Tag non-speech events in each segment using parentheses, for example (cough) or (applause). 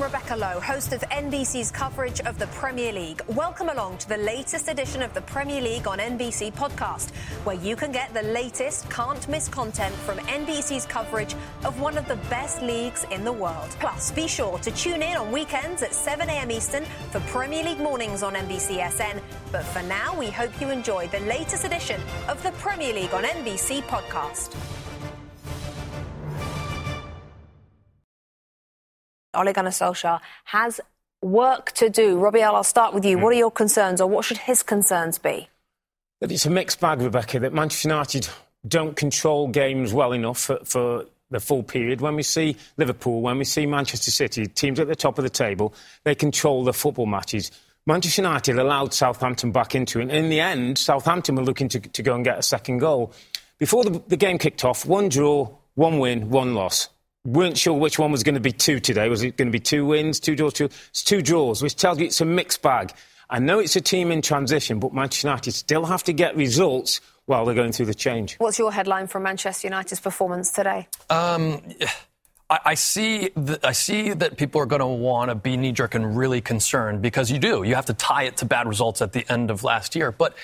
Rebecca Lowe, host of NBC's coverage of the Premier League. Welcome along to the latest edition of the Premier League on NBC podcast, where you can get the latest can't miss content from NBC's coverage of one of the best leagues in the world. Plus, be sure to tune in on weekends at 7 a.m. Eastern for Premier League mornings on NBCSN. But for now, we hope you enjoy the latest edition of the Premier League on NBC podcast. Ole Gunnar Solskjaer has work to do. Robbie I'll start with you. What are hmm. your concerns, or what should his concerns be? That it's a mixed bag, Rebecca, that Manchester United don't control games well enough for, for the full period. When we see Liverpool, when we see Manchester City, teams at the top of the table, they control the football matches. Manchester United allowed Southampton back into it. And in the end, Southampton were looking to, to go and get a second goal. Before the, the game kicked off, one draw, one win, one loss weren't sure which one was going to be two today. Was it going to be two wins, two draws, two? It's two draws, which tells you it's a mixed bag. I know it's a team in transition, but Manchester United still have to get results while they're going through the change. What's your headline from Manchester United's performance today? Um, I, I see. The, I see that people are going to want to be knee jerk and really concerned because you do. You have to tie it to bad results at the end of last year, but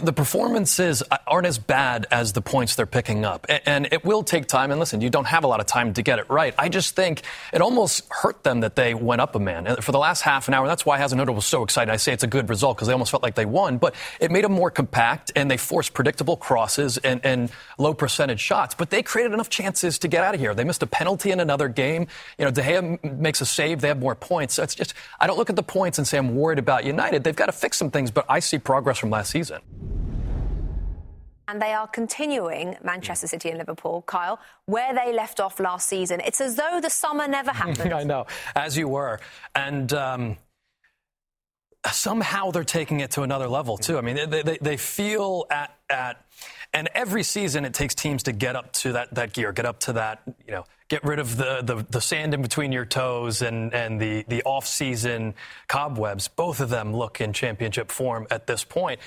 the performances aren't as bad as the points they're picking up. And it will take time. And listen, you don't have a lot of time to get it right. I just think it almost hurt them that they went up a man. For the last half an hour, that's why Hasenhüttl was so excited. I say it's a good result because they almost felt like they won, but it made them more compact and they forced predictable crosses and, and low percentage shots. But they created enough chances to get out of here. They missed a penalty in another game. You know, De Gea makes a save. They have more points. So it's just, I don't look at the points and say I'm worried about United. They've got to fix some things, but I see progress from last season. And they are continuing Manchester City and Liverpool, Kyle, where they left off last season. It's as though the summer never (laughs) happened. I know, as you were. And um, somehow they're taking it to another level, too. I mean, they, they, they feel at, at, and every season it takes teams to get up to that, that gear, get up to that, you know, get rid of the, the, the, sand in between your toes and, and the, the off-season cobwebs. Both of them look in championship form at this point.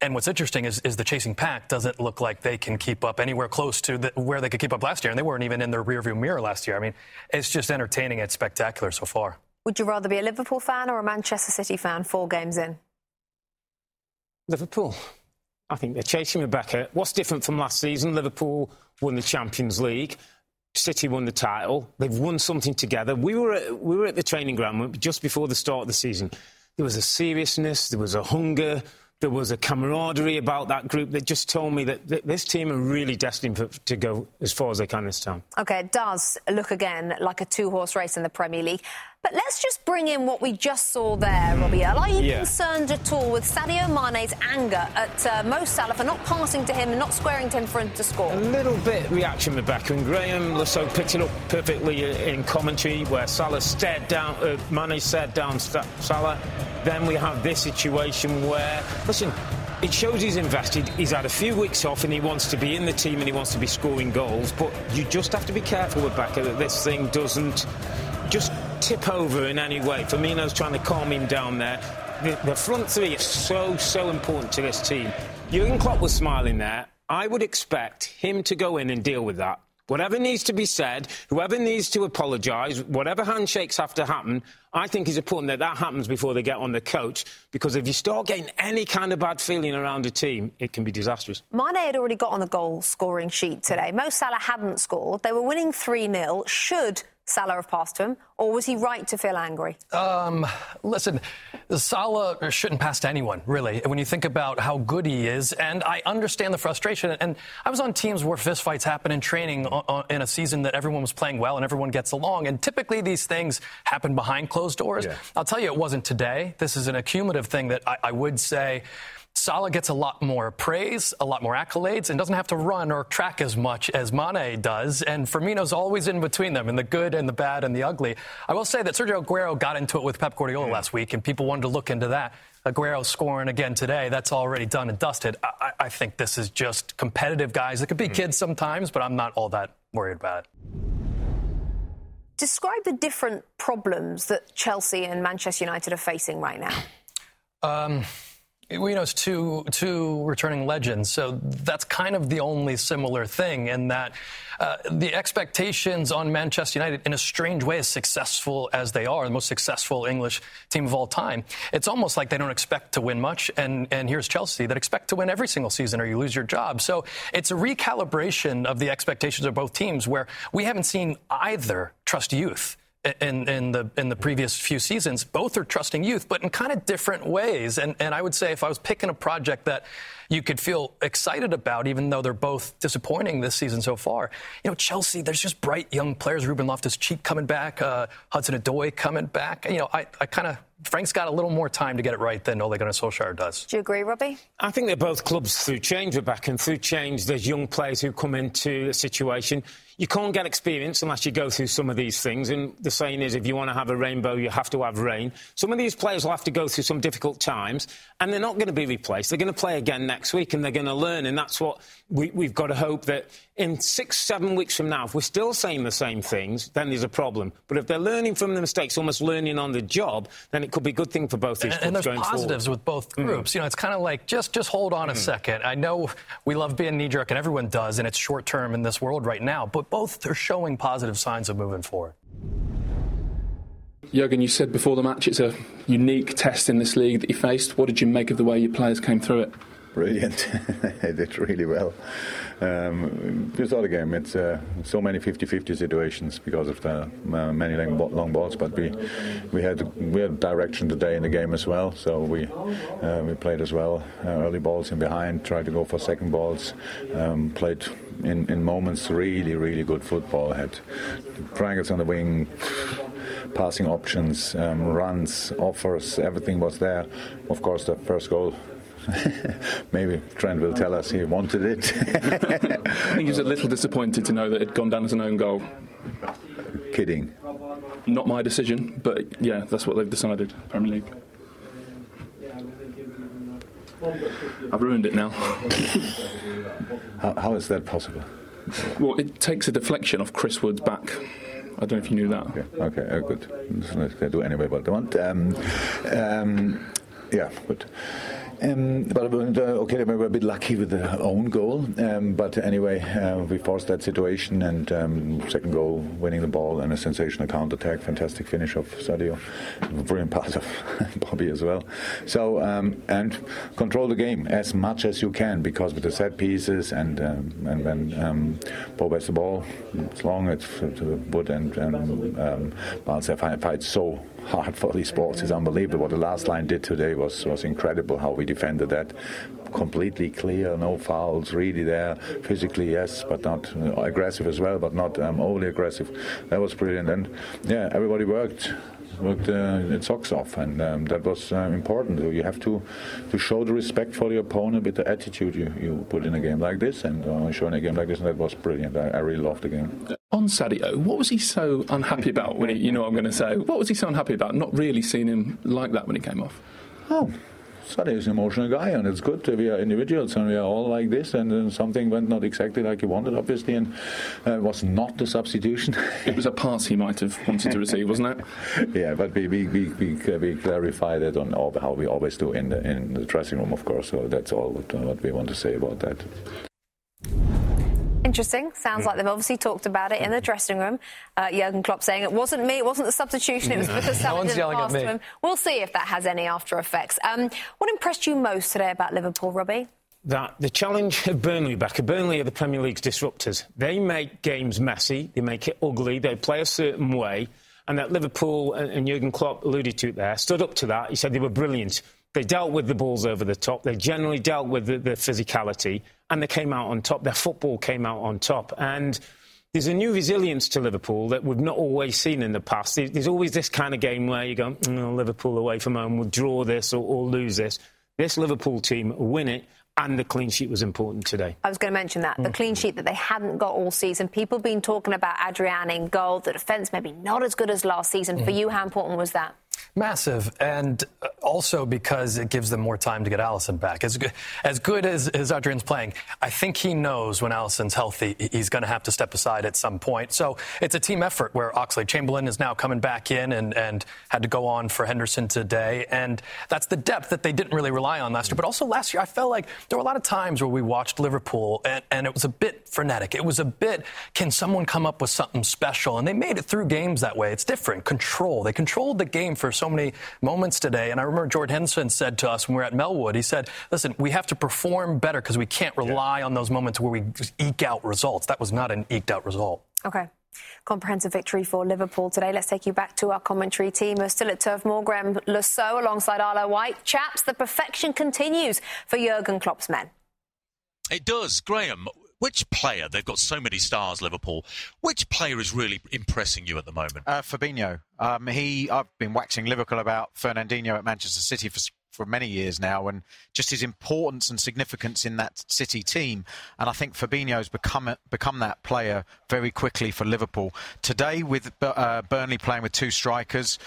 And what's interesting is, is the chasing pack doesn't look like they can keep up anywhere close to the, where they could keep up last year. And they weren't even in their rearview mirror last year. I mean, it's just entertaining. It's spectacular so far. Would you rather be a Liverpool fan or a Manchester City fan four games in? Liverpool. I think they're chasing Rebecca. What's different from last season? Liverpool won the Champions League. City won the title. They've won something together. We were at, we were at the training ground just before the start of the season. There was a seriousness. There was a hunger there was a camaraderie about that group that just told me that th- this team are really destined for, to go as far as they can this time. OK, it does look again like a two horse race in the Premier League. But let's just bring in what we just saw there, Robbie. Are you yeah. concerned at all with Sadio Mane's anger at uh, Mo Salah for not passing to him and not squaring to him for him to score? A little bit reaction, Rebecca. And Graham Saux picked it up perfectly in commentary where Salah stared down, uh, Mane stared down Salah. Then we have this situation where, listen, it shows he's invested. He's had a few weeks off and he wants to be in the team and he wants to be scoring goals. But you just have to be careful, Rebecca, that this thing doesn't just tip over in any way. Firmino's trying to calm him down there. The, the front three is so, so important to this team. Jurgen Klopp was smiling there. I would expect him to go in and deal with that. Whatever needs to be said, whoever needs to apologise, whatever handshakes have to happen, I think it's important that that happens before they get on the coach. Because if you start getting any kind of bad feeling around a team, it can be disastrous. Mane had already got on the goal scoring sheet today. Mo Salah hadn't scored. They were winning 3 0. Should Salah have passed to him, or was he right to feel angry? Um, listen, Salah shouldn't pass to anyone, really, when you think about how good he is. And I understand the frustration. And I was on teams where fistfights happen in training in a season that everyone was playing well and everyone gets along. And typically these things happen behind closed doors. Yeah. I'll tell you, it wasn't today. This is an accumulative thing that I, I would say Salah gets a lot more praise, a lot more accolades, and doesn't have to run or track as much as Mane does. And Firmino's always in between them, in the good and the bad and the ugly. I will say that Sergio Aguero got into it with Pep Guardiola last week, and people wanted to look into that. Aguero scoring again today, that's already done and dusted. I, I think this is just competitive guys. It could be kids sometimes, but I'm not all that worried about it. Describe the different problems that Chelsea and Manchester United are facing right now. Um, we know it's two two returning legends, so that's kind of the only similar thing in that uh, the expectations on Manchester United, in a strange way, as successful as they are, the most successful English team of all time, it's almost like they don't expect to win much. And and here's Chelsea that expect to win every single season, or you lose your job. So it's a recalibration of the expectations of both teams, where we haven't seen either trust youth in, in, the in the previous few seasons. Both are trusting youth, but in kind of different ways. And and I would say if I was picking a project that you could feel excited about, even though they're both disappointing this season so far. You know, Chelsea, there's just bright young players. Ruben Loftus-Cheek coming back, uh, Hudson-Odoi coming back. You know, I, I kind of Frank's got a little more time to get it right than Ole Gunnar Solskjaer does. Do you agree, Robbie? I think they're both clubs through change, Rebecca, and through change, there's young players who come into a situation you can't get experience unless you go through some of these things. And the saying is, if you want to have a rainbow, you have to have rain. Some of these players will have to go through some difficult times, and they're not going to be replaced. They're going to play again next week, and they're going to learn. And that's what we, we've got to hope that in six, seven weeks from now, if we're still saying the same things, then there's a problem. But if they're learning from the mistakes, almost learning on the job, then it could be a good thing for both these and, clubs and there's going positives forward. with both mm. groups. Mm. You know, it's kind of like just just hold on mm. a second. I know we love being knee jerk, and everyone does, and it's short term in this world right now. But both are showing positive signs of moving forward. Jurgen, you said before the match it's a unique test in this league that you faced. What did you make of the way your players came through it? Brilliant. (laughs) they did really well. Um, you saw the game. It's uh, so many 50-50 situations because of the uh, many long, long, balls. But we we had we had direction today in the game as well. So we uh, we played as well. Uh, early balls in behind. Tried to go for second balls. Um, played in, in moments really really good football. Had triangles on the wing passing options, um, runs, offers, everything was there. Of course, the first goal (laughs) Maybe Trent will tell us he wanted it. (laughs) I think he was a little disappointed to know that it had gone down as an own goal. Kidding. Not my decision, but yeah, that's what they've decided, Premier League. I've ruined it now. (laughs) how, how is that possible? Well, it takes a deflection off Chris Wood's back. I don't know if you knew that. Okay, okay, oh, good. They do anyway what they want. Um, um, yeah, good. Um, but uh, okay, we were a bit lucky with the own goal. Um, but anyway, uh, we forced that situation, and um, second goal, winning the ball, and a sensational counter attack. Fantastic finish of Sadio. Brilliant pass of (laughs) Bobby as well. So um, and control the game as much as you can because with the set pieces and um, and when um, Pope has the ball, it's long. It's to Wood and and um, Barnes fight so (laughs) hard for these sports. It's unbelievable. What the last line did today was was incredible. How we defended that completely clear, no fouls, really there. Physically, yes, but not uh, aggressive as well, but not um, overly aggressive. That was brilliant. And yeah, everybody worked worked uh, its socks off, and um, that was uh, important. You have to to show the respect for your opponent with the attitude you, you put in a game like this, and uh, showing a game like this, and that was brilliant. I, I really loved the game. On Sadio, what was he so unhappy about when he, you know what I'm going to say? What was he so unhappy about? Not really seeing him like that when he came off. Oh, Sadio is an emotional guy, and it's good. That we are individuals, and we are all like this. And then something went not exactly like he wanted, obviously, and uh, was not the substitution. it was a pass he might have wanted to receive, wasn't it? (laughs) yeah, but we we, we, we, we clarify that on all, how we always do in the in the dressing room, of course. So that's all what, what we want to say about that. Interesting. Sounds mm. like they've obviously talked about it in the dressing room. Uh, Jurgen Klopp saying it wasn't me, it wasn't the substitution, it was (laughs) because someone didn't pass to him. We'll see if that has any after effects. Um, what impressed you most today about Liverpool, Robbie? that the challenge of Burnley, Becca, Burnley are the Premier League's disruptors. They make games messy, they make it ugly, they play a certain way, and that Liverpool and Jurgen Klopp alluded to it there, stood up to that. He said they were brilliant. They dealt with the balls over the top. They generally dealt with the, the physicality, and they came out on top. Their football came out on top, and there's a new resilience to Liverpool that we've not always seen in the past. There's always this kind of game where you go, oh, Liverpool away from home we'll draw this or, or lose this. this Liverpool team win it and the clean sheet was important today. I was going to mention that. The mm. clean sheet that they hadn't got all season. People have been talking about Adrian in goal. The defence maybe not as good as last season. Mm. For you, how important was that? Massive, and uh, also because it gives them more time to get Alisson back. As good as, good as, as Adrian's playing, I think he knows when Alisson's healthy, he's going to have to step aside at some point. So it's a team effort where Oxlade-Chamberlain is now coming back in and, and had to go on for Henderson today. And that's the depth that they didn't really rely on last year. But also last year, I felt like there were a lot of times where we watched Liverpool and, and it was a bit frenetic. It was a bit, can someone come up with something special? And they made it through games that way. It's different. Control. They controlled the game for so many moments today. And I remember Jordan Henderson said to us when we were at Melwood, he said, listen, we have to perform better because we can't rely yeah. on those moments where we eke out results. That was not an eked out result. Okay. Comprehensive victory for Liverpool today. Let's take you back to our commentary team. We're still at Turf Moor. Graham Le alongside Arlo White. Chaps, the perfection continues for Jurgen Klopp's men. It does. Graeme, which player, they've got so many stars, Liverpool, which player is really impressing you at the moment? Uh, Fabinho. Um, he, I've been waxing lyrical about Fernandinho at Manchester City for for many years now, and just his importance and significance in that City team. And I think Fabinho's become become that player very quickly for Liverpool today. With uh, Burnley playing with two strikers,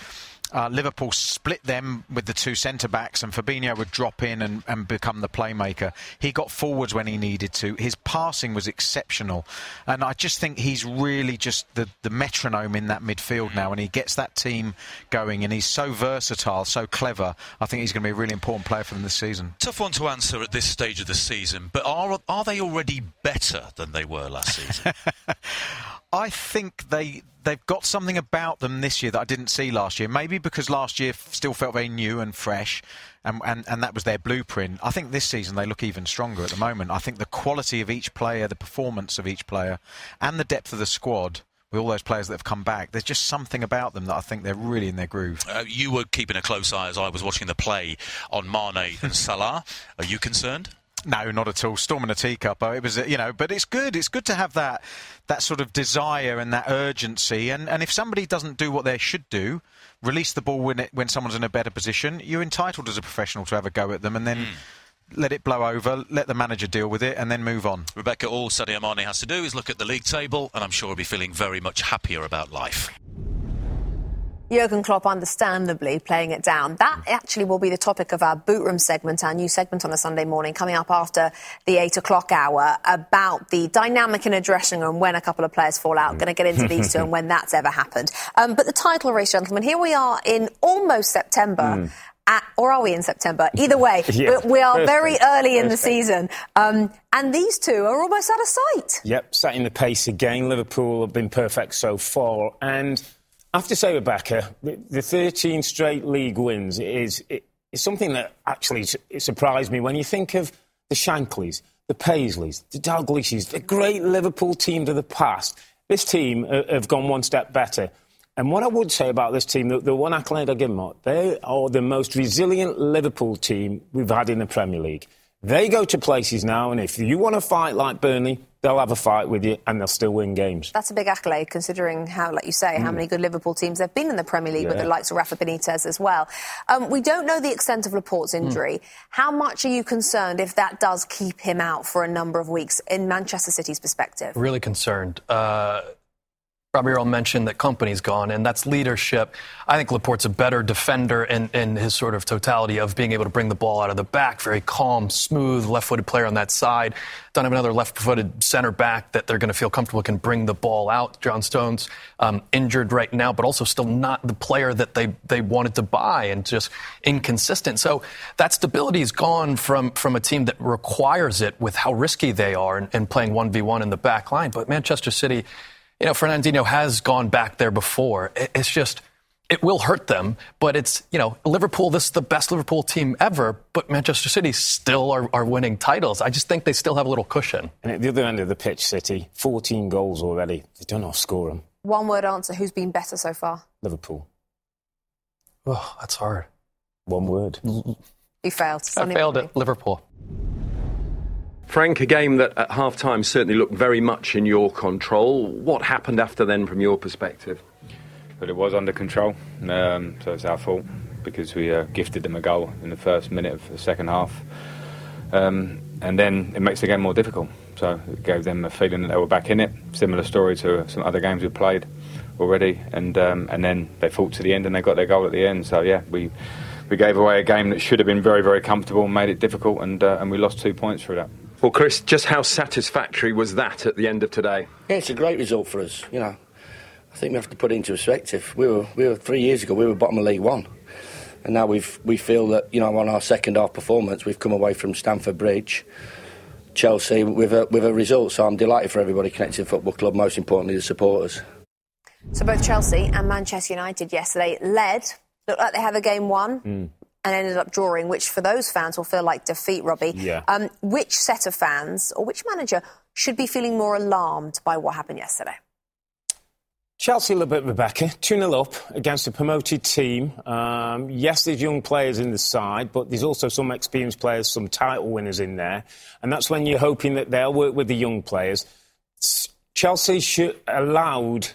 uh, Liverpool split them with the two centre backs, and Fabinho would drop in and, and, become the playmaker. He got forwards when he needed to. His passing was exceptional, and I just think he's really just the, the metronome in that midfield now, and he gets that team going. And he's so versatile, so clever. I think he's going to be a really important player for them this season. Tough one to answer at this stage of the season, but are are they already better than they were last season? (laughs) I think they they've got something about them this year that I didn't see last year. Maybe because last year still felt very new and fresh, and, and, and that was their blueprint. I think this season they look even stronger at the moment. I think the quality of each player, the performance of each player, and the depth of the squad with all those players that have come back, there's just something about them that I think they're really in their groove. Uh, you were keeping a close eye as I was watching the play on Mane and Salah. (laughs) Are you concerned? No, not at all. Storm in a teacup. Oh, it was, you know, but it's good. It's good to have that that sort of desire and that urgency. And and if somebody doesn't do what they should do, release the ball when it, when someone's in a better position. You're entitled as a professional to have a go at them, and then. Mm. Let it blow over, let the manager deal with it, and then move on. Rebecca, all Sadio Mane has to do is look at the league table, and I'm sure he'll be feeling very much happier about life. Jurgen Klopp understandably playing it down. That actually will be the topic of our boot room segment, our new segment on a Sunday morning, coming up after the eight o'clock hour about the dynamic in a dressing room when a couple of players fall out. Going to get into these two and when (laughs) that's ever happened. Um, but the title race, gentlemen, here we are in almost September. Mm. At, or are we in September? Either way, (laughs) yeah. we, are very early in the season. Um, and these two are almost out of sight. Yep, setting the pace again. Liverpool have been perfect so far. And I have to say, Rebecca, the 13 straight league wins is, is something that actually surprised me when you think of the Shanklys, the Paisleys, the Dalglishes, the great Liverpool teams of the past. This team have gone one step better. And what I would say about this team, the, the one accolade I give them, they are the most resilient Liverpool team we've had in the Premier League. They go to places now, and if you want to fight like Burnley, they'll have a fight with you and they'll still win games. That's a big accolade considering how, like you say, mm. how many good Liverpool teams there have been in the Premier League yeah. with the likes of Rafa Benitez as well. Um, we don't know the extent of Laporte's mm. injury. Mm. How much are you concerned if that does keep him out for a number of weeks in Manchester City's perspective? Really concerned. Uh, Earle mentioned that Kompany's gone, and that's leadership. I think Laporte's a better defender in, in his sort of totality of being able to bring the ball out of the back. Very calm, smooth, left-footed player on that side. Don't have another left-footed center back that they're going to feel comfortable can bring the ball out. John Stones um, injured right now, but also still not the player that they they wanted to buy, and just inconsistent. So that stability is gone from from a team that requires it with how risky they are and, playing one v one in the back line. But Manchester City you know, Fernandinho has gone back there before. It's just, it will hurt them, but it's, you know, Liverpool, this is the best Liverpool team ever, but Manchester City still are, are winning titles. I just think they still have a little cushion. And at the other end of the pitch, City, 14 goals already. They don't know score them. One word answer who's been better so far? Liverpool. Oh, that's hard. One word. You failed. I failed at Liverpool. Frank, a game that at half time certainly looked very much in your control. What happened after then from your perspective? But it was under control, um, so it's our fault. because we uh, gifted them a goal in the first minute of the second half. Um, and then it makes the game more difficult. So it gave them a feeling that they were back in it. Similar story to some other games we played already, and um, and then they fought to the end and they got their goal at the end. So yeah, we we gave away a game that should have been very very comfortable, and made it difficult, and uh, and we lost two points through that. Well, Chris, just how satisfactory was that at the end of today? Yeah, it's a great result for us. You know, I think we have to put it into perspective. We were we were three years ago we were bottom of League One, and now we've we feel that you know on our second half performance we've come away from Stamford Bridge. Chelsea with a with a result, so I'm delighted for everybody connected to football club. Most importantly, the supporters. So both Chelsea and Manchester United yesterday led, looked like they have a game won. Mm. And ended up drawing, which for those fans will feel like defeat, Robbie. Yeah. Um, which set of fans or which manager should be feeling more alarmed by what happened yesterday? Chelsea a little bit, Rebecca. 2 0 up against a promoted team. Um, yes, there's young players in the side, but there's also some experienced players, some title winners in there. And that's when you're hoping that they'll work with the young players. Chelsea should allowed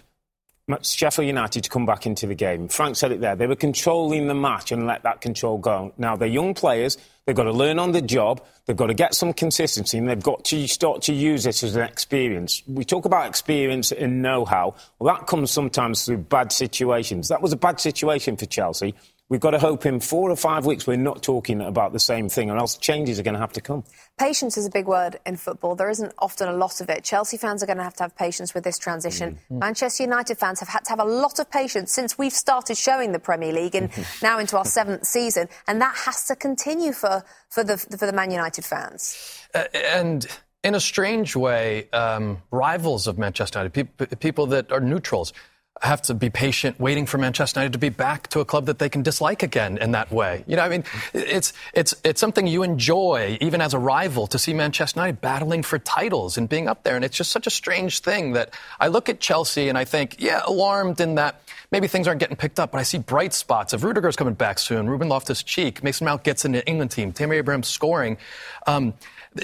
Sheffield United to come back into the game. Frank said it there. They were controlling the match and let that control go. Now, they're young players. They've got to learn on the job. They've got to get some consistency and they've got to start to use this as an experience. We talk about experience and know how. Well, that comes sometimes through bad situations. That was a bad situation for Chelsea. We've got to hope in four or five weeks we're not talking about the same thing, or else changes are going to have to come. Patience is a big word in football. There isn't often a lot of it. Chelsea fans are going to have to have patience with this transition. Mm-hmm. Manchester United fans have had to have a lot of patience since we've started showing the Premier League and (laughs) now into our seventh season, and that has to continue for, for, the, for the Man United fans. Uh, and in a strange way, um, rivals of Manchester United, pe- people that are neutrals, have to be patient waiting for Manchester United to be back to a club that they can dislike again in that way. You know, I mean, it's, it's, it's something you enjoy, even as a rival, to see Manchester United battling for titles and being up there. And it's just such a strange thing that I look at Chelsea and I think, yeah, alarmed in that maybe things aren't getting picked up, but I see bright spots of Rudiger's coming back soon, Ruben Loftus-Cheek, Mason Mount gets in the England team, Tammy Abraham scoring. Um,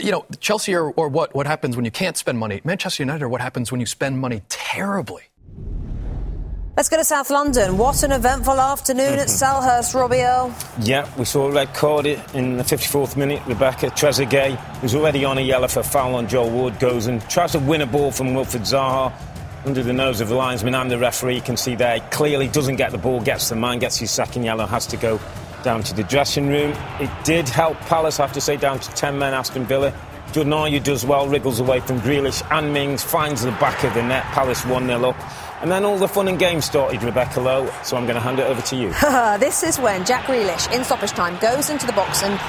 you know, Chelsea or, or what, what happens when you can't spend money? Manchester United or what happens when you spend money terribly? Let's go to South London. What an eventful afternoon at mm-hmm. Selhurst, Robbie Earle. Yeah, we saw a red card in the 54th minute. Rebecca Trezeguet, who's already on a yellow for foul on Joel Ward, goes and tries to win a ball from Wilfried Zaha under the nose of the linesman and the referee. You can see there clearly doesn't get the ball, gets the man, gets his second yellow, has to go down to the dressing room. It did help Palace, I have to say, down to 10 men, Aston Villa. Jordan Ayew does well, wriggles away from Grealish and Mings, finds the back of the net. Palace 1 0 up. And then all the fun and games started, Rebecca Lowe, so I'm going to hand it over to you. this is when Jack Grealish, in stoppage time, goes into the box and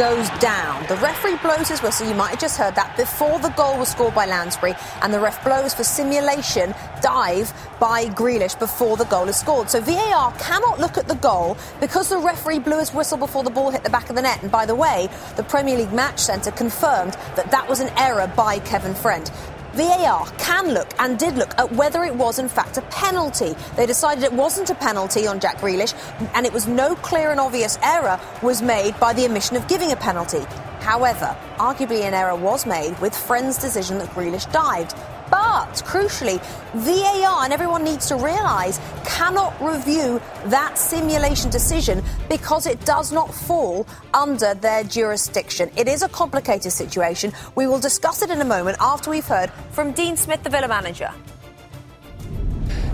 goes down. The referee blows his whistle. You might have just heard that before the goal was scored by Lansbury, and the ref blows for simulation dive by Grealish before the goal is scored. So VAR cannot look at the goal because the referee blew his whistle before the ball hit the back of the net. And by the way, the Premier League Match Centre confirmed that that was an error by Kevin Friend. VAR can look and did look at whether it was in fact a penalty. They decided it wasn't a penalty on Jack Grealish, and it was no clear and obvious error was made by the omission of giving a penalty. However, arguably an error was made with Friend's decision that Grealish dived. But crucially, VAR, and everyone needs to realise, cannot review that simulation decision because it does not fall under their jurisdiction. It is a complicated situation. We will discuss it in a moment after we've heard from Dean Smith, the Villa manager.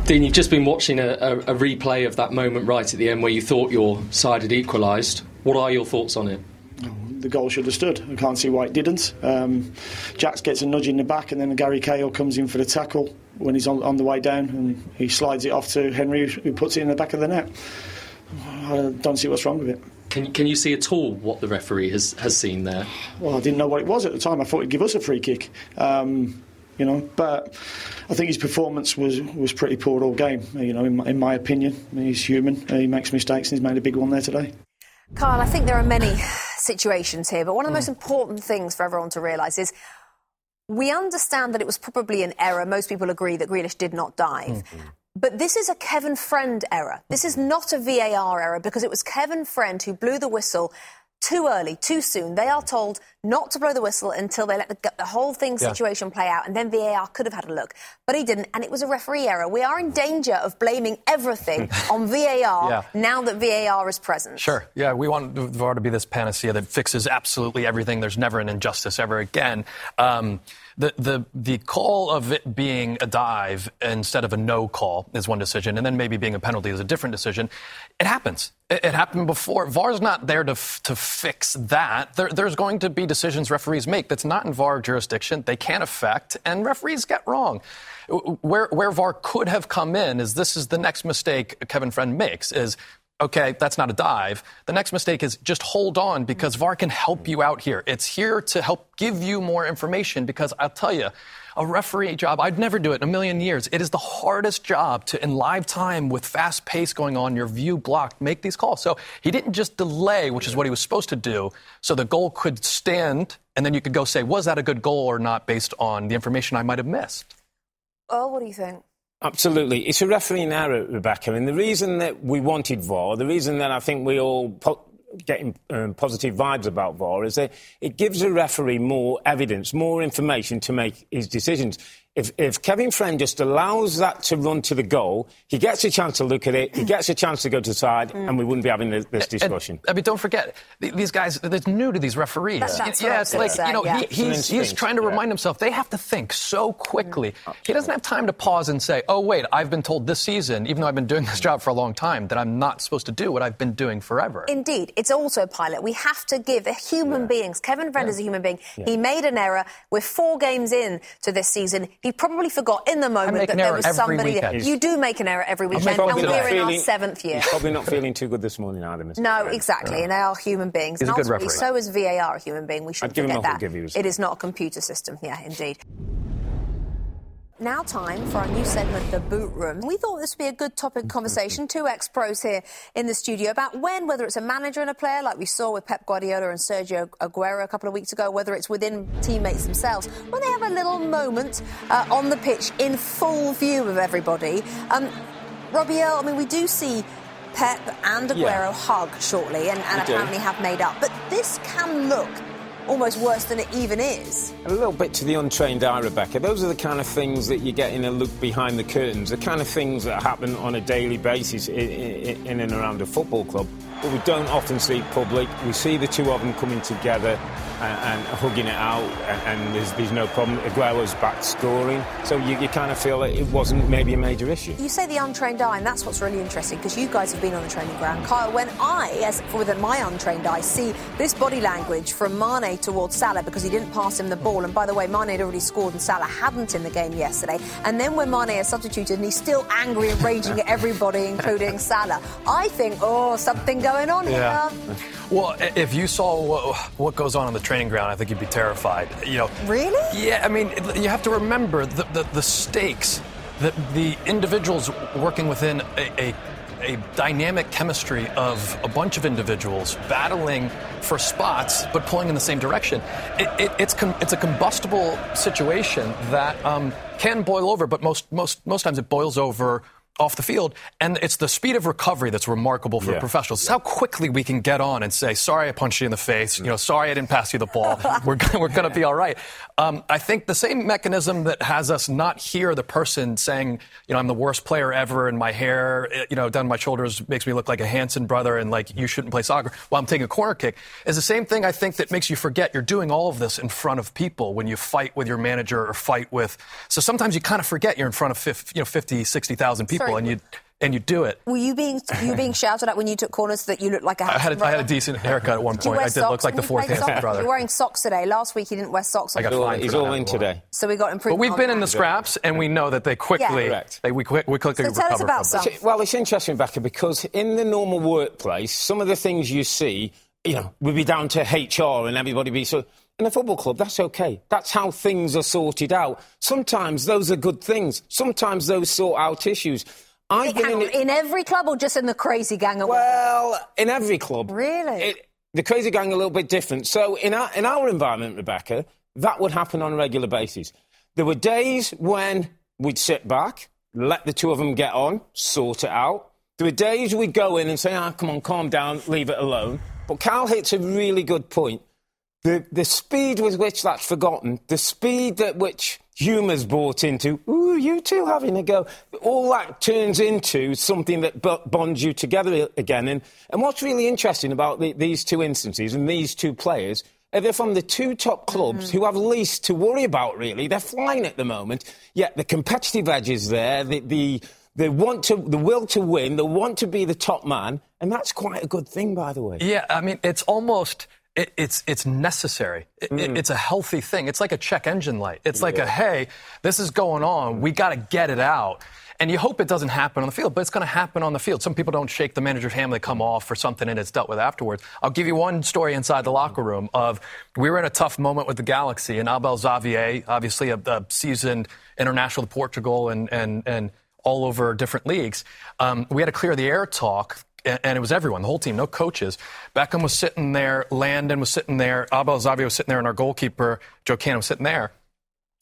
Dean, you've just been watching a, a, a replay of that moment right at the end where you thought your side had equalised. What are your thoughts on it? The goal should have stood. I can't see why it didn't. Um, Jax gets a nudge in the back, and then Gary Cahill comes in for the tackle when he's on, on the way down, and he slides it off to Henry, who puts it in the back of the net. I don't see what's wrong with it. Can, can you see at all what the referee has, has seen there? Well, I didn't know what it was at the time. I thought he'd give us a free kick. Um, you know, but I think his performance was, was pretty poor all game. You know, in my, in my opinion, he's human. He makes mistakes, and he's made a big one there today. Carl, I think there are many situations here, but one of the mm. most important things for everyone to realise is we understand that it was probably an error. Most people agree that Grealish did not dive. Mm-hmm. But this is a Kevin Friend error. This is not a VAR error because it was Kevin Friend who blew the whistle too early, too soon. They are told not to blow the whistle until they let the, the whole thing Yeah. situation play out, and then VAR could have had a look, but he didn't, and it was a referee error. We are in danger of blaming everything (laughs) on VAR Yeah. now that VAR is present. Sure. Yeah, we want VAR to be this panacea that fixes absolutely everything. There's never an injustice ever again. Um, the, the, the call of it being a dive instead of a no call is one decision, and then maybe being a penalty is a different decision. It happens. It, it happened before. VAR's not there to, f- to fix that. There, there's going to be decisions referees make that's not in VAR jurisdiction. They can't affect, and referees get wrong. Where, where VAR could have come in is this is the next mistake Kevin Friend makes is okay, that's not a dive. The next mistake is just hold on because VAR can help you out here. It's here to help give you more information because I'll tell you, a referee job, I'd never do it in a million years. It is the hardest job to, in live time with fast pace going on, your view blocked, make these calls. So he didn't just delay, which is what he was supposed to do, so the goal could stand, and then you could go say, was that a good goal or not based on the information I might have missed? Oh, what do you think? Absolutely. It's a refereeing error, Rebecca. And the reason that we wanted VAR, the reason that I think we all po- getting um, positive vibes about VAR is that it gives a referee more evidence, more information to make his decisions. If, if Kevin Friend just allows that to run to the goal, he gets a chance to look at it, he mm. gets a chance to go to the side, and we wouldn't be having this, this discussion. I mean, don't forget, these guys, it's new to these referees. That's- that's what yeah, it's like, you know, yeah. he, It's an he's, he's trying to yeah. remind himself they have to think so quickly. Mm. He doesn't have time to pause and say, oh, wait, I've been told this season, even though I've been doing this job for a long time, that I'm not supposed to do what I've been doing forever. Indeed, it's autopilot. We have to give human beings. Kevin Friend is a human being. He made an error. We're four games in to this season. He probably forgot in the moment that there was somebody. weekend. You do make an error every weekend, and we're in our seventh year. He's probably not feeling too good this morning either, Mr. No, Friend. exactly, and they are human beings. He's a and good ultimately, referee. so is VAR a human being. We shouldn't I'd give him forget that. if he It is not a computer system. Yeah, indeed. Now, time for our new segment, The Boot Room. We thought this would be a good topic conversation. Two ex pros here in the studio about when, whether it's a manager and a player, like we saw with Pep Guardiola and Sergio Aguero a couple of weeks ago, whether it's within teammates themselves, when they have a little moment uh, on the pitch in full view of everybody. Um, Robbie Earle, I mean, we do see Pep and Aguero Yeah. hug shortly and, and We do. apparently have made up. But this can look almost worse than it even is. A little bit to the untrained eye, Rebecca. Those are the kind of things that you get in a look behind the curtains, the kind of things that happen on a daily basis in, in, in and around a football club. But we don't often see public. We see the two of them coming together and, and hugging it out, and, and there's, there's no problem. Aguero's back scoring, so you, you kind of feel that it wasn't maybe a major issue. You say the untrained eye, and that's what's really interesting because you guys have been on the training ground. Kyle, when I, as with my untrained eye, see this body language from Mane towards Salah because he didn't pass him the ball, and by the way, Mane had already scored and Salah hadn't in the game yesterday, and then when Mane is substituted and he's still angry and raging at everybody, (laughs) including Salah, I think, oh, something going on Yeah. here. Well, if you saw what, what goes on on the training ground, I think you'd be terrified. You know, Really? Yeah, I mean, you have to remember the, the, the stakes, that the individuals working within a, a, a dynamic chemistry of a bunch of individuals battling for spots but pulling in the same direction. It, it, it's, com, it's a combustible situation that um, can boil over, but most, most, most times it boils over off the field, and it's the speed of recovery that's remarkable for Yeah. professionals. It's how quickly we can get on and say, "Sorry, I punched you in the face. You know, sorry, I didn't pass you the ball. (laughs) we're gonna, we're going to be all right." Um, I think the same mechanism that has us not hear the person saying, "You know, I'm the worst player ever, and my hair, eh, you know, down my shoulders makes me look like a Hanson brother, and like you shouldn't play soccer while I'm taking a corner kick," is the same thing I think that makes you forget you're doing all of this in front of people when you fight with your manager or fight with. So sometimes you kind of forget you're in front of 50, you know 50, 60,000 people, Sorry. and you and you do it. Were you being you being (laughs) shouted at when you took corners that you looked like a I had a, I had a decent haircut at one point. I did socks look like the fourth play Hanson brother. You're wearing socks today. Last week he didn't wear socks. I got He's all- fined he's all in today. So we got improved. But we've on been in the scraps, and we know that they quickly, Yeah. Correct. they, we, quick, we quickly So tell us recover about from some. them. Well, it's interesting, Becca, because in the normal workplace, some of the things you see, you know, would be down to HR and everybody be so. In a football club, that's okay. That's how things are sorted out. Sometimes those are good things. Sometimes those sort out issues. I've been in in every club or just in the crazy gang? Well, in every club. Really? It, the crazy gang a little bit different. So in our in our environment, Rebecca, that would happen on a regular basis. There were days when we'd sit back, let the two of them get on, sort it out. There were days we'd go in and say, "Ah, come on, calm down, leave it alone." But Cal hits a really good point. The, the speed with which that's forgotten, the speed at which humour's brought into, ooh, you two having a go, all that turns into something that bonds you together again. And, and what's really interesting about the, these two instances and these two players are they're from the two top clubs mm-hmm. who have least to worry about, really. They're flying at the moment, yet the competitive edge is there, the, the, the, want to, the will to win, the want to be the top man, and that's quite a good thing, by the way. Yeah, I mean, it's almost it, it's it's necessary. It, mm. it's a healthy thing. It's like a check engine light. It's like yeah. a hey, this is going on. We got to get it out. And you hope it doesn't happen on the field, but it's going to happen on the field. Some people don't shake the manager's hand; they come off for something, and it's dealt with afterwards. I'll give you one story inside the locker room of we were in a tough moment with the Galaxy, and Abel Xavier, obviously a, a seasoned international with Portugal and and and all over different leagues. Um, we had to clear the air talk and it was everyone, the whole team, no coaches. Beckham was sitting there, Landon was sitting there, Abel Xavier was sitting there, and our goalkeeper, Joe Cannon, was sitting there.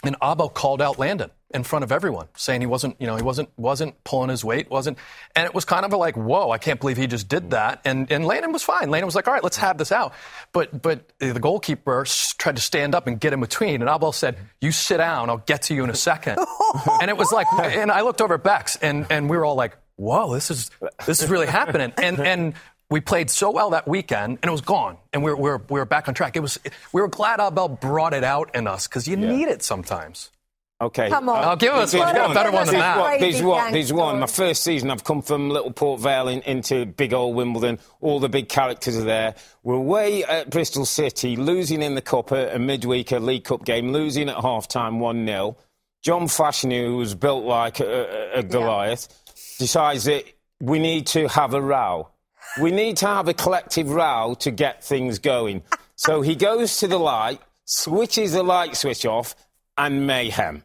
And Abel called out Landon in front of everyone, saying he wasn't, you know, he wasn't wasn't pulling his weight, wasn't, and it was kind of a like, whoa, I can't believe he just did that. And and Landon was fine. Landon was like, all right, let's have this out. But but the goalkeeper tried to stand up and get in between, and Abel said, "You sit down, I'll get to you in a second. (laughs) and it was like, and I looked over at Bex, and and we were all like, whoa, this is this is really happening. (laughs) And and we played so well that weekend, and it was gone, and we were, we were, we were back on track. It was we were glad Abel brought it out in us because you yeah. need it sometimes. Okay. Come on. I'll give us one. a better one than that. There's what? There's one. My first season, I've come from Little Port Vale in, into big old Wimbledon. All the big characters are there. We're away at Bristol City, losing in the Cup at a midweek a League Cup game, losing at half time 1 0. John Fashanu, who was built like a, a, a Goliath. Yeah decides that we need to have a row. We need to have a collective row to get things going. So he goes to the light, switches the light switch off, and mayhem.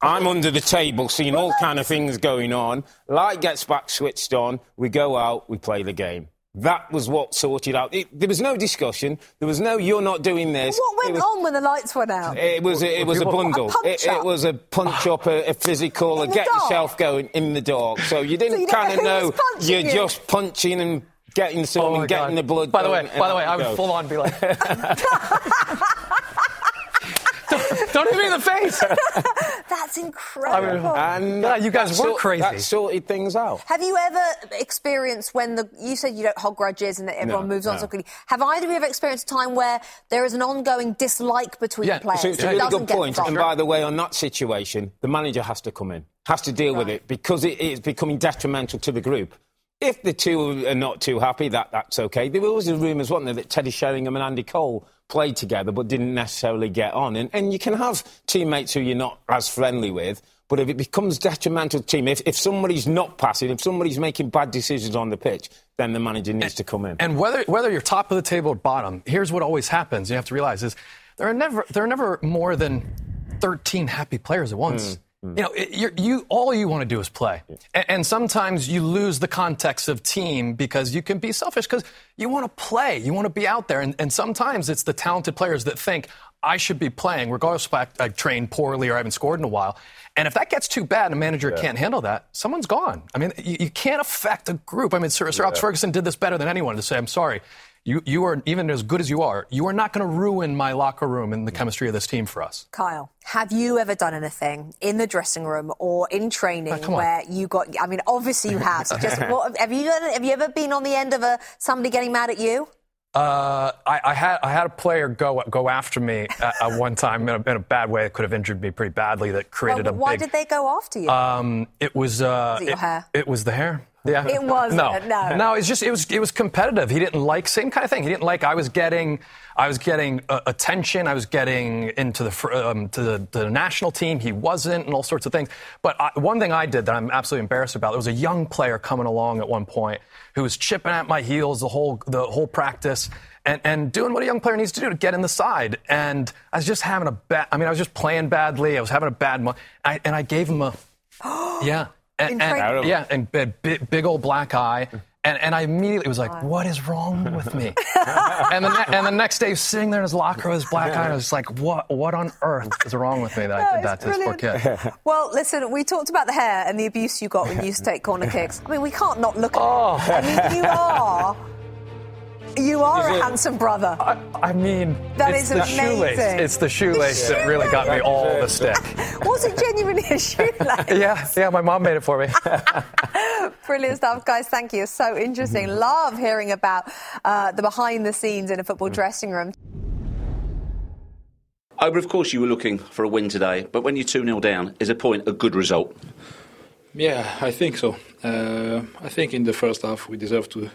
I'm under the table seeing all kind of things going on. Light gets back switched on. We go out, we play the game. That was what sorted out. It, there was no discussion. There was no "you're not doing this." What went was, on when the lights went out? It was a, it was a bundle. A it, it, was a punch up, a, a physical, a get dark. yourself going in the dark. So you didn't so kind of know you're you? just punching and getting some oh and getting God. the blood. By the way, by the way, I would full on be like. (laughs) (laughs) (laughs) Don't hit me in the face. (laughs) That's incredible. I mean, and yeah, you guys were crazy. That sorted things out. Have you ever experienced when the you said you don't hold grudges and that everyone no, moves on no. so quickly? Have either of you ever experienced a time where there is an ongoing dislike between yeah, players? So it's a really good point. And by the way, on that situation, the manager has to come in, has to deal right. with it because it is becoming detrimental to the group. If the two are not too happy, that, that's okay. There were always rumours, wasn't there, that Teddy Sheringham and Andy Cole played together but didn't necessarily get on. And, and you can have teammates who you're not as friendly with, but if it becomes detrimental to the team, if, if somebody's not passing, if somebody's making bad decisions on the pitch, then the manager needs and, to come in. And whether whether you're top of the table or bottom, here's what always happens. You have to realize is there are never there are never more than 13 happy players at once. Mm. Mm. You know, you all you want to do is play, and, and, sometimes you lose the context of team because you can be selfish because you want to play, you want to be out there, and, and, sometimes it's the talented players that think I should be playing, regardless if I, I trained poorly or I haven't scored in a while. And if that gets too bad and a manager yeah. can't handle that, someone's gone. I mean, you, you can't affect a group. I mean, Sir, Sir Alex Ferguson did this better than anyone to say, I'm sorry. You, you are, even as good as you are, you are not going to ruin my locker room and the chemistry of this team for us. Kyle, have you ever done anything in the dressing room or in training oh, where you got, I mean, obviously you have. So just, (laughs) what, have, you done, have you ever been on the end of a, somebody getting mad at you? Uh, I, I, had I had a player go go after me at, at one time in a, in a, bad way that could have injured me pretty badly. That created well, a. Why big, did they go after you? Um, it was. Uh, was it, your hair? It was the hair. Yeah. It was no, no, no. It's just it was it was competitive. He didn't like same kind of thing. He didn't like I was getting I was getting uh, attention. I was getting into the um, to the, the, national team. He wasn't, and all sorts of things. But I, one thing I did that I'm absolutely embarrassed about. There was a young player coming along at one point who was chipping at my heels the whole the whole practice. And, and doing what a young player needs to do to get in the side. And I was just having a bad, I mean, I was just playing badly. I was having a bad month. and I gave him a, (gasps) yeah. And, and, yeah, and big, big old black eye. And, and I immediately was like, what is wrong with me? (laughs) and, the ne- and the next day, sitting there in his locker with his black eye, I was like, what, what on earth is wrong with me that I did that to this poor kid? (laughs) Well, listen, we talked about the hair and the abuse you got when you used to take corner kicks. I mean, we can't not look at oh. I mean, you are You are a Hanson brother. I, I mean, That it's is the amazing. shoelace. It's the shoelace that really got me all the stick. (laughs) Was it genuinely a shoelace? Yeah, yeah, my mom made it for me. (laughs) Brilliant stuff, guys. Thank you. So interesting. Love hearing about uh, the behind the scenes in a football dressing room. Oh, but of course you were looking for a win today, but when you're 2 0 down, is a point a good result? Yeah, I think so. Uh, I think in the first half we deserve to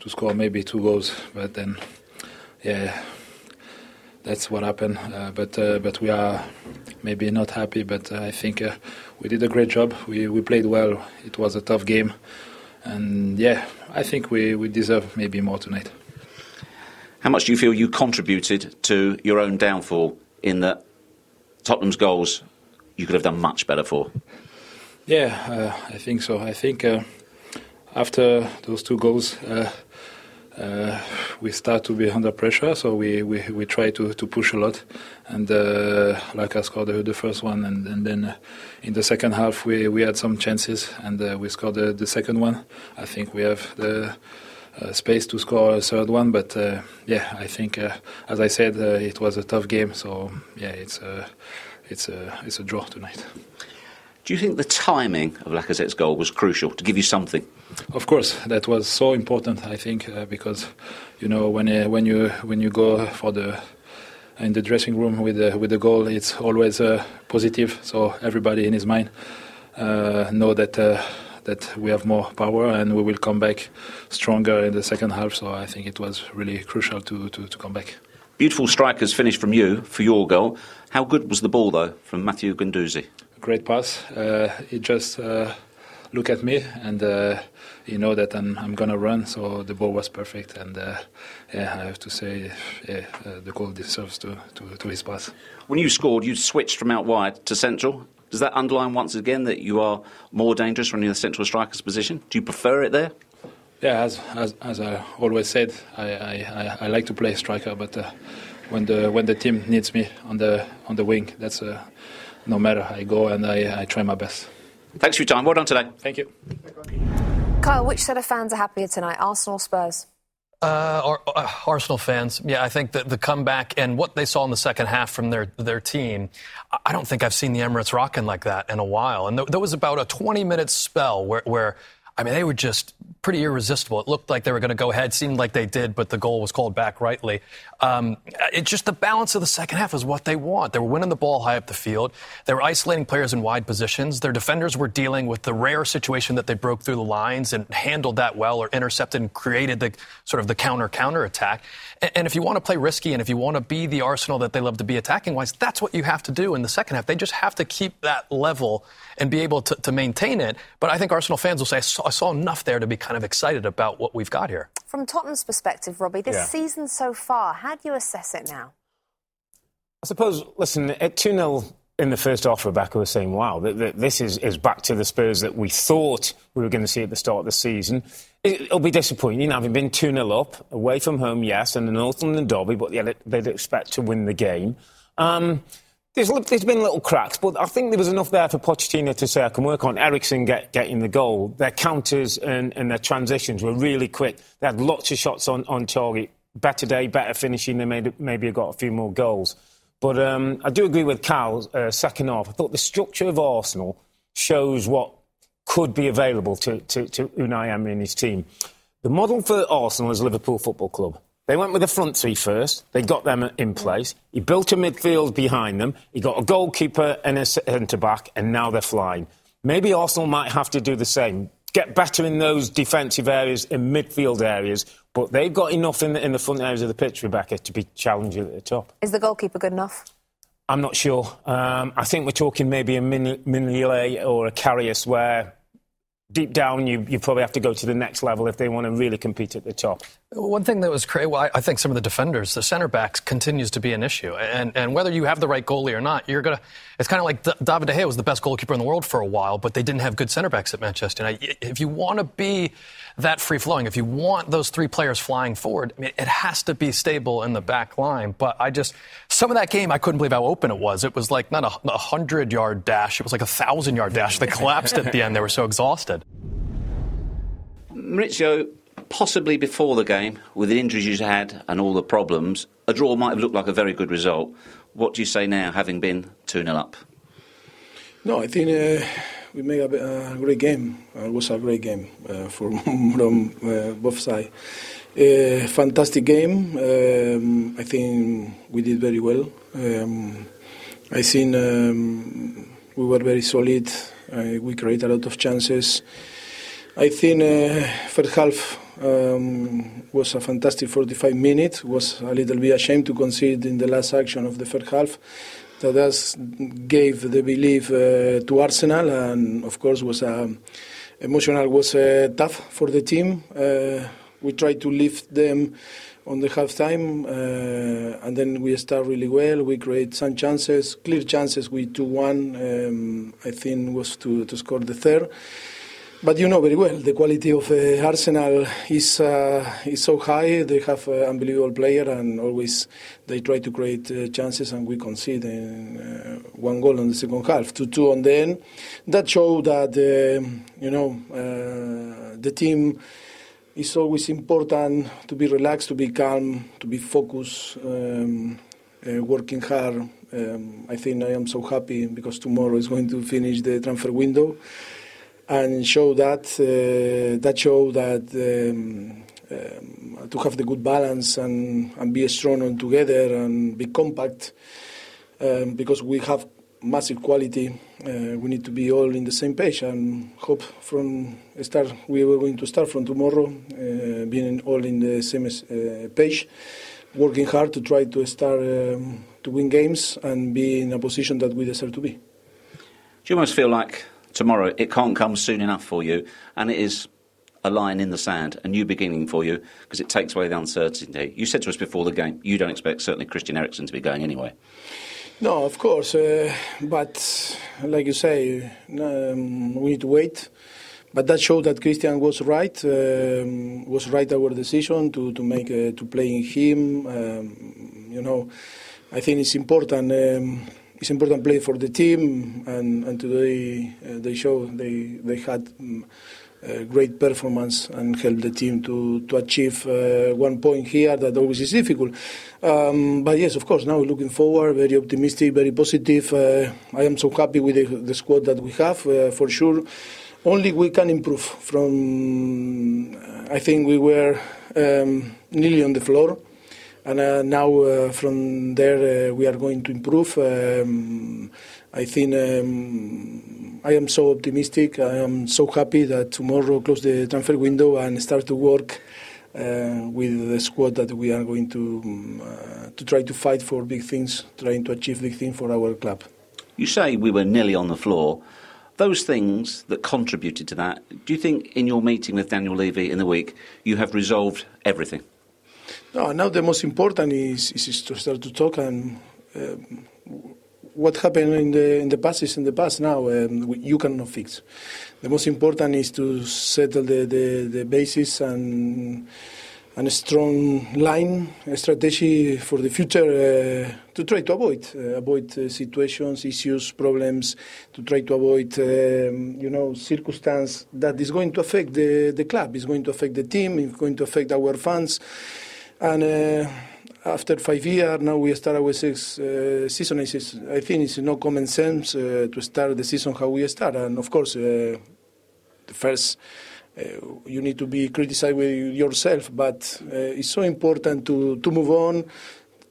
to score maybe two goals, but then, yeah, that's what happened. Uh, but uh, but we are maybe not happy. But I think uh, we did a great job. We we played well. It was a tough game, and yeah, I think we we deserve maybe more tonight. How much do you feel you contributed to your own downfall in that Tottenham's goals you could have done much better for? Yeah, uh, I think so. I think uh, after those two goals, uh, we start to be under pressure, so we, we, we try to, to push a lot. And uh, like I scored the, the first one, and, and then uh, in the second half, we, we had some chances, and uh, we scored the, the second one. I think we have the space to score a third one, but yeah, I think, as I said, it was a tough game, so yeah, it's a, it's a, it's a draw tonight. Do you think the timing of Lacazette's goal was crucial to give you something? Of course, that was so important. I think uh, because you know when uh, when you when you go for the in the dressing room with the with the goal, it's always uh, positive. So everybody in his mind uh, know that uh, that we have more power and we will come back stronger in the second half. So I think it was really crucial to to, to come back. Beautiful strikers finish from you for your goal. How good was the ball though from Matteo Guendouzi? Great pass. Uh, he just uh, look at me and uh, he know that I'm, I'm gonna run. So the ball was perfect, and uh, yeah, I have to say, yeah, uh, the goal deserves to, to, to his pass. When you scored, you switched from out wide to central. Does that underline once again that you are more dangerous when you're in the central striker's position? Do you prefer it there? Yeah, as as, as I always said, I, I, I, I like to play striker, but uh, when the when the team needs me on the on the wing, that's uh, no matter. how I go and I, I try my best. Thanks for your time. Well done today. Thank you. Kyle, which set of fans are happier tonight, Arsenal or Spurs? Uh, Ar- uh, Arsenal fans, yeah, I think that the comeback and what they saw in the second half from their their team, I- I don't think I've seen the Emirates rocking like that in a while. And th- there was about a 20 minute spell where, where, I mean, they were just pretty irresistible. It looked like they were going to go ahead, seemed like they did, but the goal was called back rightly. Um, it's just the balance of the second half is what they want. They were winning the ball high up the field. They were isolating players in wide positions. Their defenders were dealing with the rare situation that they broke through the lines and handled that well or intercepted and created the sort of the counter counter attack. And, and if you want to play risky and if you want to be the Arsenal that they love to be attacking wise, that's what you have to do in the second half. They just have to keep that level and be able to, to maintain it. But I think Arsenal fans will say, I saw, I saw enough there to be kind of excited about what we've got here. From Tottenham's perspective, Robbie, this Yeah. season so far, how do you assess it now? I suppose, listen, at 2 0 in the first half, Rebecca was saying, wow, th- th- this is, is back to the Spurs that we thought we were going to see at the start of the season. It, it'll be disappointing having been 2 0 up, away from home, yes, and the North London derby, but yeah, they'd expect to win the game. Um, there's, there's been little cracks, but I think there was enough there for Pochettino to say I can work on. Eriksen get, getting the goal. Their counters and, and their transitions were really quick. They had lots of shots on, on target. Better day, better finishing. They made, maybe got a few more goals. But um, I do agree with Cal, uh, second half. I thought the structure of Arsenal shows what could be available to, to, to Unai Emery and his team. The model for Arsenal is Liverpool Football Club. They went with the front three first. They got them in place. He built a midfield behind them. He got a goalkeeper and a centre back, and now they're flying. Maybe Arsenal might have to do the same. Get better in those defensive areas and midfield areas, but they've got enough in the, in the front areas of the pitch, Rebecca, to be challenging at the top. Is the goalkeeper good enough? I'm not sure. Um, I think we're talking maybe a Min- or a Karius where deep down you, you probably have to go to the next level if they want to really compete at the top. One thing that was crazy, well, I- think some of the defenders, the center backs, continues to be an issue. And, and whether you have the right goalie or not, you're going to. It's kind of like David De Gea was the best goalkeeper in the world for a while, but they didn't have good center backs at Manchester. If you want to be that free flowing, if you want those three players flying forward, I mean, it has to be stable in the back line. But I just. Some of that game, I couldn't believe how open it was. It was like not a, a hundred yard dash, it was like a thousand yard dash. They collapsed at the end. They were so exhausted. Mauricio, possibly before the game, with the injuries you had and all the problems, a draw might have looked like a very good result. What do you say now, having been 2 0 up? No, I think uh, we made a, a, great game. Uh, it was a great game uh, for, (laughs) from uh, both sides. Uh, fantastic game. Um, I think we did very well. Um, I think um, we were very solid. we created a lot of chances. I think uh, first half um, was a fantastic 45 minutes. Was a little bit ashamed to concede in the last action of the first half. That has gave the belief uh, to Arsenal, and of course was uh, emotional. Was uh, tough for the team. We tried to lift them on the halftime, uh, and then we start really well. We create some chances, clear chances. We 2-1. Um, I think was to to score the third. But you know very well the quality of uh, Arsenal is uh, is so high. They have an unbelievable player, and always they try to create uh, chances, and we concede uh, one goal in the second half, two two on the end. That showed that um, you know uh, the team is always important to be relaxed, to be calm, to be focused, um, uh, working hard. Um, I think I am so happy because tomorrow is going to finish the transfer window and show that uh, that show that um, um, to have the good balance and, and be strong and together and be compact um, because we have massive quality. Uh, we need to be all in the same page and hope from start we were going to start from tomorrow uh, being all in the same uh, page, working hard to try to start um, to win games and be in a position that we deserve to be. Do you almost feel like tomorrow it can't come soon enough for you, and it is a line in the sand, a new beginning for you, because it takes away the uncertainty. You said to us before the game, you don't expect certainly Christian Eriksen to be going anyway. No, of course, uh, but like you say, um, we need to wait. But that showed that Christian was right. Um, was right our decision to to make uh, to play in him. Um, you know, I think it's important um, it's important play for the team, and, and today uh, they show they they had um, a great performance and helped the team to to achieve uh, one point here that always is difficult. Um, but yes, of course, now looking forward, very optimistic, very positive. Uh, I am so happy with the, the squad that we have uh, for sure. Only we can improve. From I think we were um, nearly on the floor and uh, now uh, from there uh, we are going to improve. Um, I think um, I am so optimistic. I am so happy that tomorrow close the transfer window and start to work uh, with the squad that we are going to um, uh, to try to fight for big things, trying to achieve big things for our club. You say we were nearly on the floor. Those things that contributed to that, do you think in your meeting with Daniel Levy in the week you have resolved everything? No, now the most important is, is to start to talk and uh, what happened in the in the past is in the past. Now um, you cannot fix. The most important is to settle the the, the basis and and a strong line a strategy for the future uh, to try to avoid uh, avoid uh, situations, issues, problems, to try to avoid um, you know circumstance that is going to affect the the club, is going to affect the team, is going to affect our fans. And uh, after five years, now we start our sixth uh, season. I think it's no common sense uh, to start the season how we start. And of course, uh, the first, uh, you need to be criticized with yourself, but uh, it's so important to, to move on.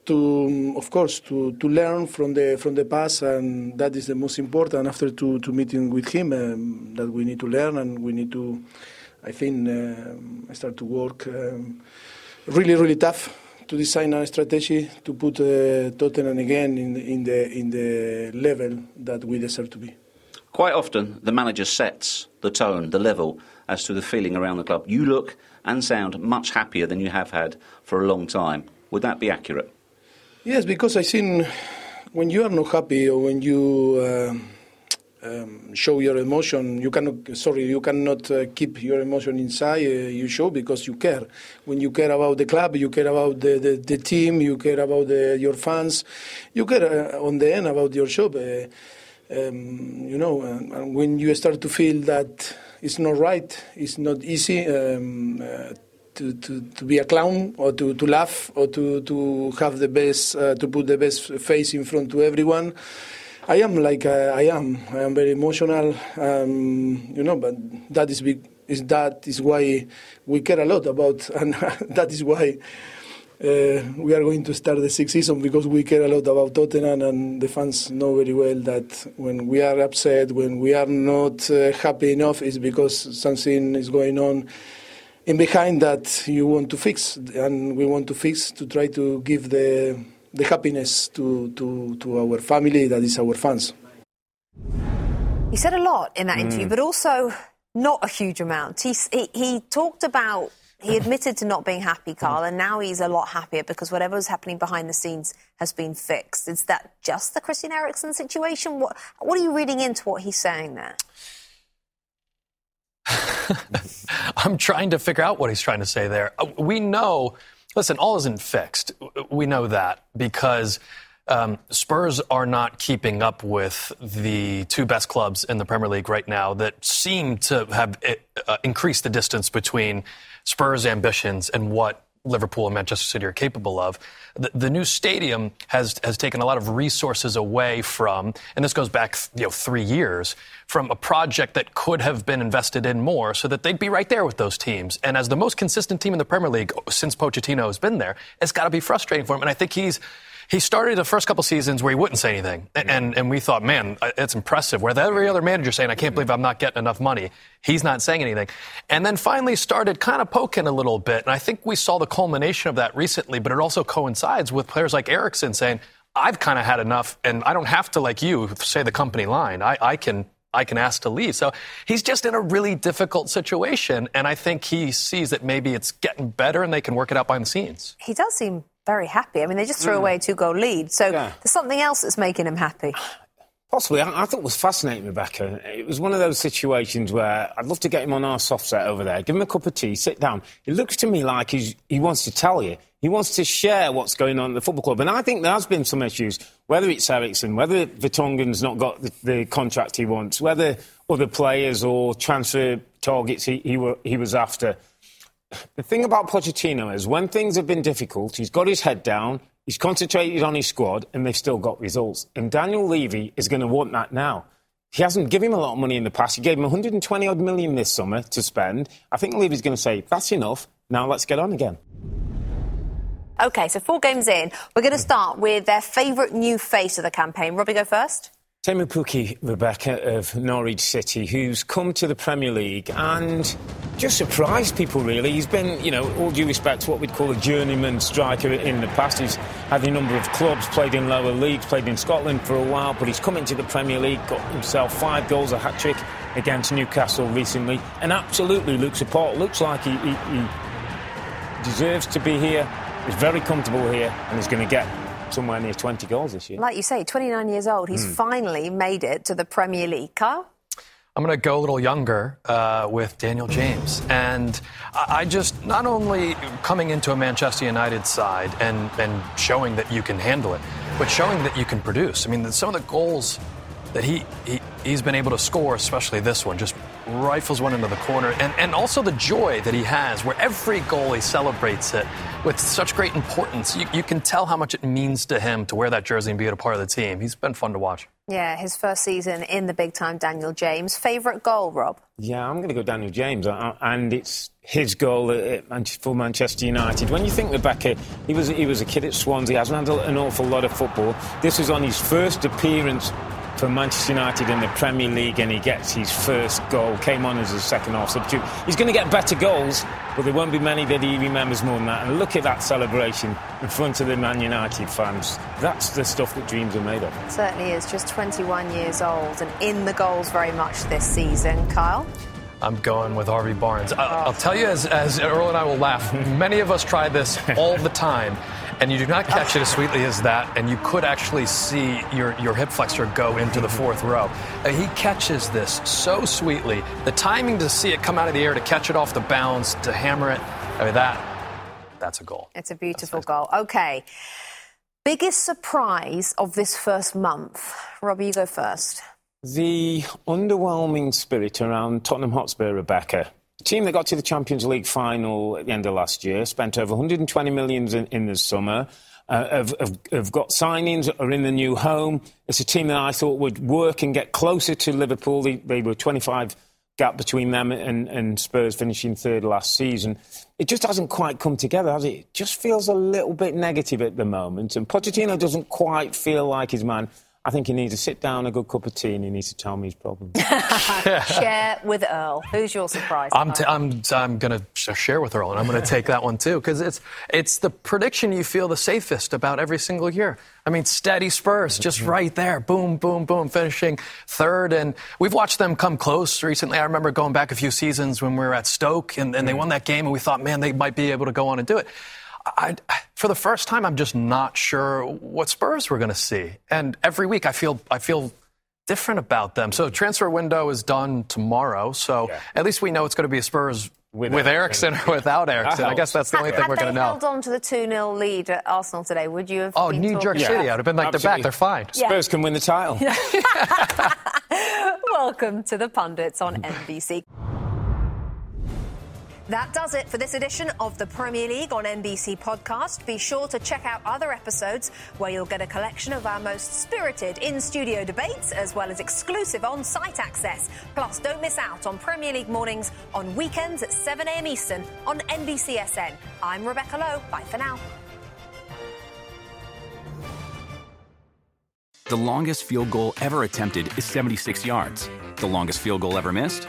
To, of course, to, to learn from the from the past, and that is the most important. After to, to meeting with him, um, that we need to learn, and we need to, I think, um, start to work. Um, really, really tough to design a strategy to put uh, Tottenham again in the, in the in the level that we deserve to be. Quite often, the manager sets the tone, the level as to the feeling around the club. You look and sound much happier than you have had for a long time. Would that be accurate? Yes, because I think when you are not happy or when you uh, um, show your emotion. You cannot, sorry, you cannot uh, keep your emotion inside. Uh, you show because you care. When you care about the club, you care about the, the, the team, you care about the, your fans, you care uh, on the end about your job. Uh, um, you know, and when you start to feel that it's not right, it's not easy. Um, uh, to, to, to be a clown or to, to laugh or to, to have the best uh, to put the best face in front to everyone. I am like uh, I am. I am very emotional, um, you know. But that is big. Is that is why we care a lot about, (laughs) and that is why uh, we are going to start the sixth season because we care a lot about Tottenham, and the fans know very well that when we are upset, when we are not uh, happy enough, is because something is going on in behind that you want to fix, and we want to fix to try to give the the happiness to, to, to our family, that is our fans. He said a lot in that Mm. interview, but also not a huge amount. He, he, he talked about, he admitted to not being happy, Carl, and now he's a lot happier because whatever was happening behind the scenes has been fixed. Is that just the Christian Eriksen situation? What, what are you reading into what he's saying there? (laughs) I'm trying to figure out what he's trying to say there. Uh, We know, listen, all isn't fixed. We know that because um, Spurs are not keeping up with the two best clubs in the Premier League right now that seem to have uh, increased the distance between Spurs' ambitions and what Liverpool and Manchester City are capable of. The, the new stadium has has taken a lot of resources away from, and this goes back you know three years from a project that could have been invested in more, so that they'd be right there with those teams. And as the most consistent team in the Premier League since Pochettino has been there, it's got to be frustrating for him. And I think he's. He started the first couple seasons where he wouldn't say anything, and, and and we thought, man, it's impressive. Where every other manager saying, I can't believe I'm not getting enough money. He's not saying anything, and then finally started kind of poking a little bit. And I think we saw the culmination of that recently, but it also coincides with players like Eriksen saying, I've kind of had enough, and I don't have to, like you, say the company line. I, I can I can ask to leave. So he's just in a really difficult situation, and I think he sees that maybe it's getting better and they can work it out behind the scenes. He does seem very happy. I mean, they just threw Mm. away a two goal lead. So Yeah. there's something else that's making him happy. Possibly. I, I thought it was fascinating, Rebecca. It was one of those situations where I'd love to get him on our soft set over there, give him a cup of tea, sit down. It looks to me like he's, he wants to tell you. He wants to share what's going on at the football club. And I think there has been some issues, whether it's Eriksen, whether Vertonghen's not got the, the contract he wants, whether other players or transfer targets he, he, were, he was after. The thing about Pochettino is when things have been difficult, he's got his head down, he's concentrated on his squad, and they've still got results. And Daniel Levy is going to want that now. He hasn't given him a lot of money in the past. He gave him 120 odd million this summer to spend. I think Levy's going to say, that's enough. Now let's get on again. Okay, so four games in. We're going to start with their favourite new face of the campaign. Robbie, go first. Teemu Pukki, Rebecca, of Norwich City, who's come to the Premier League and just surprised people, really. He's been, you know, all due respect to what we'd call a journeyman striker in the past. He's had a number of clubs, played in lower leagues, played in Scotland for a while, but he's come into the Premier League, got himself five goals, a hat trick against Newcastle recently, and absolutely looks apart. Looks like he, he, he deserves to be here. He's very comfortable here, and he's going to get somewhere near 20 goals this year. Like you say, 29 years old. He's Mm. finally made it to the Premier League. Carl? I'm going to go a little younger uh, with Daniel James. And I, I just, not only coming into a Manchester United side and, and showing that you can handle it, but showing that you can produce. I mean, some of the goals that he, he, he's been able to score, especially this one, just rifles one into the corner. And, and also the joy that he has, where every goal he celebrates it with such great importance. You, you can tell how much it means to him to wear that jersey and be a part of the team. He's been fun to watch. Yeah, his first season in the big time, Daniel James. Favourite goal, Rob? Yeah, I'm going to go Daniel James, uh, and it's his goal at Man- for Manchester United. When you think Rebecca, he was he was a kid at Swansea, hasn't had an awful lot of football. This was on his first appearance for Manchester United in the Premier League, and he gets his first goal. Came on as a second half substitute. He's going to get better goals, but there won't be many that he remembers more than that. And look at that celebration in front of the Man United fans. That's the stuff that dreams are made of. Certainly is, just 21 years old and in the goals very much this season. Kyle? I'm going with Harvey Barnes. I, oh. I'll tell you, as, as Earle and I will laugh, many of us try this all the time, (laughs) and you do not catch it as sweetly as that, and you could actually see your, your hip flexor go into the fourth row. Uh, he catches this so sweetly. The timing to see it come out of the air, to catch it off the bounce, to hammer it, I mean, that, that's a goal. It's a beautiful goal. Okay. Biggest surprise of this first month? Robbie, you go first. The underwhelming spirit around Tottenham Hotspur, Rebecca. Team that got to the Champions League final at the end of last year, spent over 120 million in, in the summer. Uh, have, have, have, got signings, are in the new home. It's a team that I thought would work and get closer to Liverpool. They, they were 25 gap between them and, and, Spurs finishing third last season. It just hasn't quite come together, has it? It just feels a little bit negative at the moment. And Pochettino doesn't quite feel like his man. I think he needs to sit down, a good cup of tea, and he needs to tell me his problems. (laughs) share with Earle. Who's your surprise? I'm, t- I'm, I'm going to share with Earle, and I'm going to take that one too, because it's, it's the prediction you feel the safest about every single year. I mean, steady Spurs, just mm-hmm. right there. Boom, boom, boom, finishing third. And we've watched them come close recently. I remember going back a few seasons when we were at Stoke, and, and they mm-hmm. won that game, and we thought, man, they might be able to go on and do it. I, for the first time, I'm just not sure what Spurs we're going to see. And every week, I feel I feel different about them. So transfer window is done tomorrow. So yeah. at least we know it's going to be a Spurs with, with Eriksen or without (laughs) Eriksen. I guess that's the only thing we're going to know. held on to the 2 0 lead at Arsenal today, would you have? Oh, New York City. Yeah. I'd have been like, Absolutely. they're back, they're fine. Yeah. Spurs can win the title. (laughs) Welcome to the pundits on NBC. That does it for this edition of the Premier League on NBC podcast. Be sure to check out other episodes where you'll get a collection of our most spirited in studio debates as well as exclusive on site access. Plus, don't miss out on Premier League mornings on weekends at 7 a.m. Eastern on NBCSN. I'm Rebecca Lowe. Bye for now. The longest field goal ever attempted is 76 yards. The longest field goal ever missed?